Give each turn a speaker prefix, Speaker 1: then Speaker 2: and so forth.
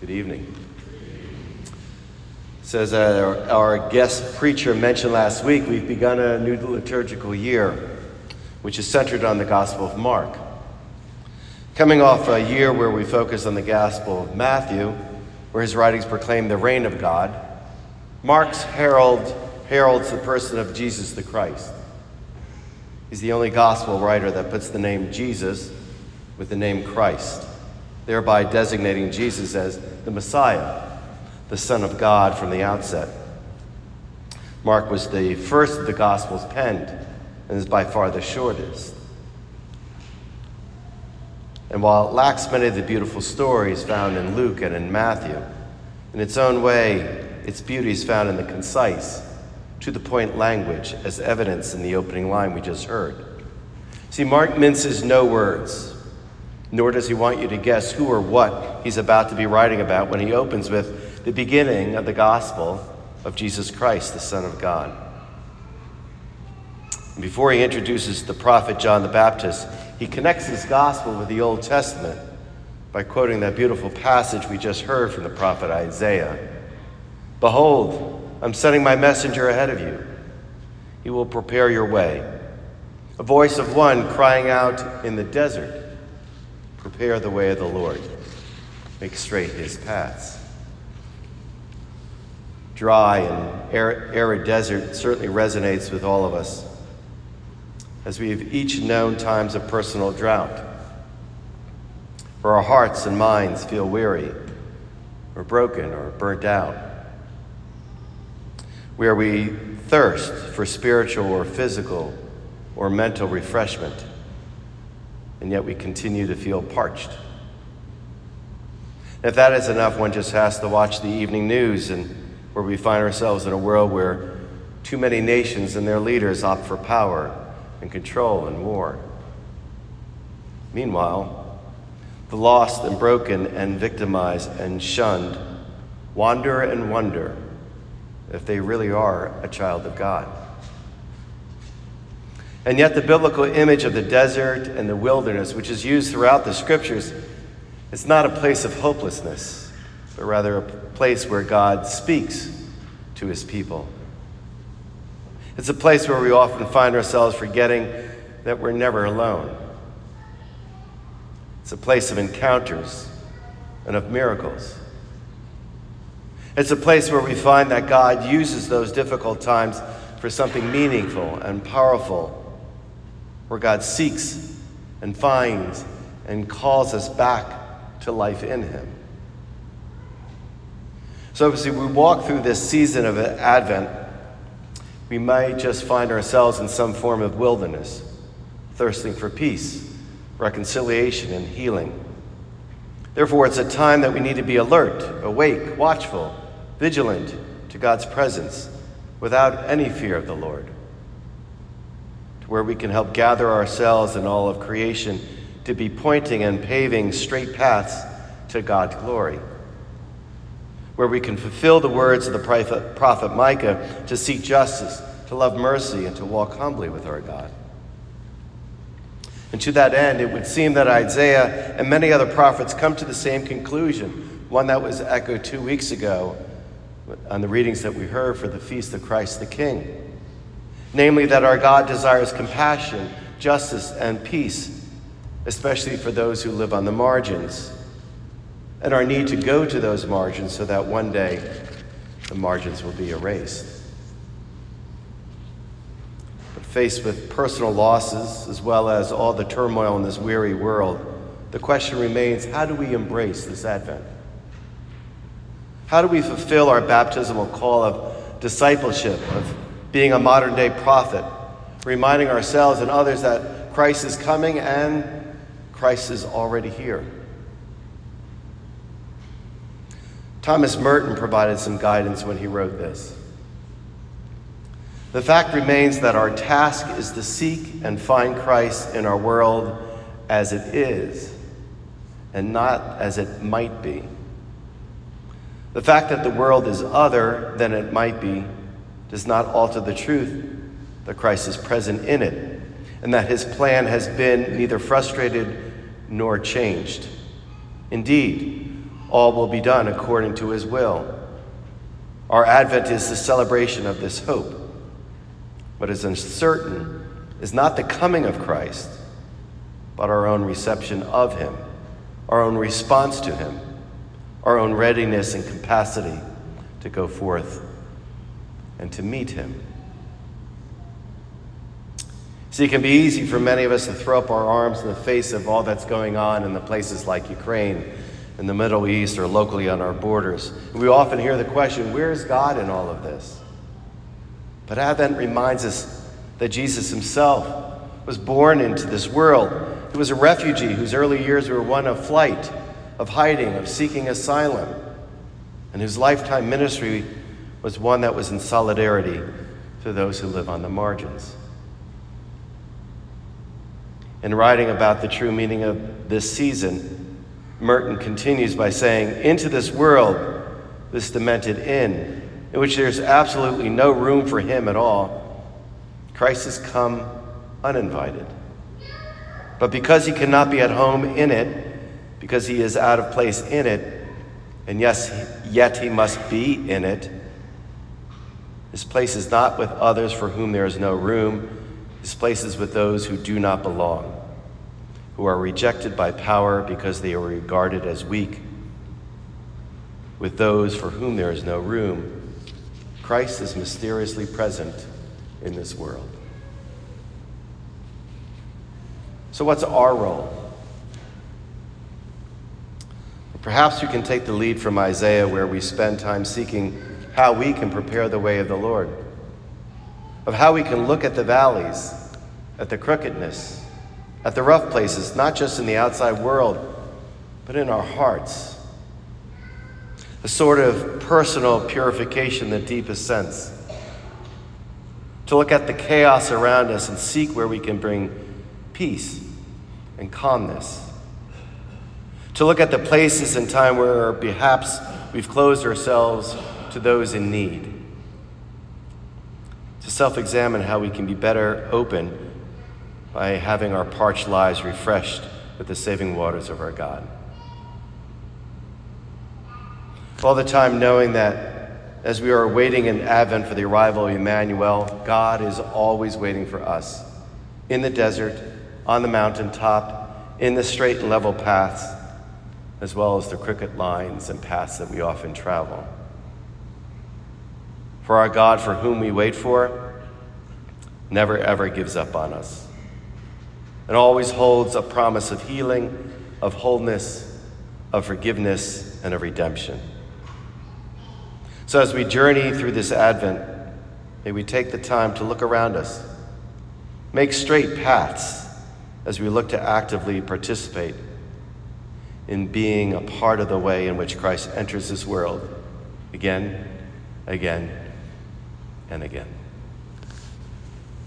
Speaker 1: Good evening. So, as uh, our, our, guest preacher mentioned last week, we've begun a new liturgical year, which is centered on the Gospel of Mark. Coming off a year where we focus on the Gospel of Matthew, where his writings proclaim the reign of God, Mark's herald heralds the person of Jesus the Christ. He's the only gospel writer that puts the name Jesus with the name Christ, thereby designating Jesus as the Messiah, the Son of God from the outset. Mark was the first of the Gospels penned and is by far the shortest. And while it lacks many of the beautiful stories found in Luke and in Matthew, in its own way, its beauty is found in the concise, to the point language, as evidence in the opening line we just heard. See, Mark minces no words, nor does he want you to guess who or what he's about to be writing about when he opens with the beginning of the gospel of Jesus Christ, the Son of God. Before he introduces the prophet John the Baptist, he connects his gospel with the Old Testament by quoting that beautiful passage we just heard from the prophet Isaiah Behold, I'm sending my messenger ahead of you. He will prepare your way. A voice of one crying out in the desert Prepare the way of the Lord, make straight his paths. Dry and arid desert certainly resonates with all of us as we have each known times of personal drought, where our hearts and minds feel weary or broken or burnt out, where we thirst for spiritual or physical or mental refreshment, and yet we continue to feel parched. If that is enough, one just has to watch the evening news and where we find ourselves in a world where too many nations and their leaders opt for power and control and war. Meanwhile, the lost and broken and victimized and shunned wander and wonder if they really are a child of God. And yet, the biblical image of the desert and the wilderness, which is used throughout the scriptures, is not a place of hopelessness, but rather a place where God speaks to his people. It's a place where we often find ourselves forgetting that we're never alone. It's a place of encounters and of miracles. It's a place where we find that God uses those difficult times for something meaningful and powerful, where God seeks and finds and calls us back to life in Him. So, as we walk through this season of Advent, we might just find ourselves in some form of wilderness, thirsting for peace, reconciliation, and healing. Therefore, it's a time that we need to be alert, awake, watchful, vigilant to God's presence without any fear of the Lord, where we can help gather ourselves and all of creation to be pointing and paving straight paths to God's glory where we can fulfill the words of the prophet, prophet Micah to seek justice, to love mercy, and to walk humbly with our God. And to that end, it would seem that Isaiah and many other prophets come to the same conclusion, one that was echoed two weeks ago on the readings that we heard for the feast of Christ the King. Namely, that our God desires compassion, justice, and peace, especially for those who live on the margins and our need to go to those margins so that one day the margins will be erased. But faced with personal losses as well as all the turmoil in this weary world, the question remains how do we embrace this Advent? How do we fulfill our baptismal call of discipleship, of being a modern day prophet, reminding ourselves and others that Christ is coming and Christ is already here? Thomas Merton provided some guidance when he wrote this. The fact remains that our task is to seek and find Christ in our world as it is and not as it might be. The fact that the world is other than it might be does not alter the truth that Christ is present in it and that his plan has been neither frustrated nor changed. Indeed, all will be done according to his will. Our Advent is the celebration of this hope. What is uncertain is not the coming of Christ, but our own reception of him, our own response to him, our own readiness and capacity to go forth and to meet him. See, it can be easy for many of us to throw up our arms in the face of all that's going on in the places like Ukraine, in the Middle East, or locally on our borders. We often hear the question, where's God in all of this? But Advent reminds us that Jesus himself was born into this world. He was a refugee whose early years were one of flight, of hiding, of seeking asylum, and whose lifetime ministry was one that was in solidarity to those who live on the margins. In writing about the true meaning of this season, Merton continues by saying, Into this world, this demented inn, in which there's absolutely no room for him at all, Christ has come uninvited. But because he cannot be at home in it, because he is out of place in it, and yes, yet he must be in it, his place is not with others for whom there is no room. This place is with those who do not belong, who are rejected by power because they are regarded as weak. With those for whom there is no room, Christ is mysteriously present in this world. So, what's our role? Perhaps we can take the lead from Isaiah, where we spend time seeking how we can prepare the way of the Lord, of how we can look at the valleys, at the crookedness, at the rough places, not just in the outside world, but in our hearts. A sort of personal purification the deepest sense. To look at the chaos around us and seek where we can bring peace and calmness. To look at the places and time where perhaps we've closed ourselves to those in need. To self examine how we can be better open by having our parched lives refreshed with the saving waters of our God. All the time knowing that as we are waiting in Advent for the arrival of Emmanuel, God is always waiting for us in the desert, on the mountaintop, in the straight and level paths, as well as the crooked lines and paths that we often travel. For our God, for whom we wait for, never ever gives up on us and always holds a promise of healing, of wholeness, of forgiveness, and of redemption. So as we journey through this Advent, may we take the time to look around us, make straight paths as we look to actively participate in being a part of the way in which Christ enters this world again, again, and again.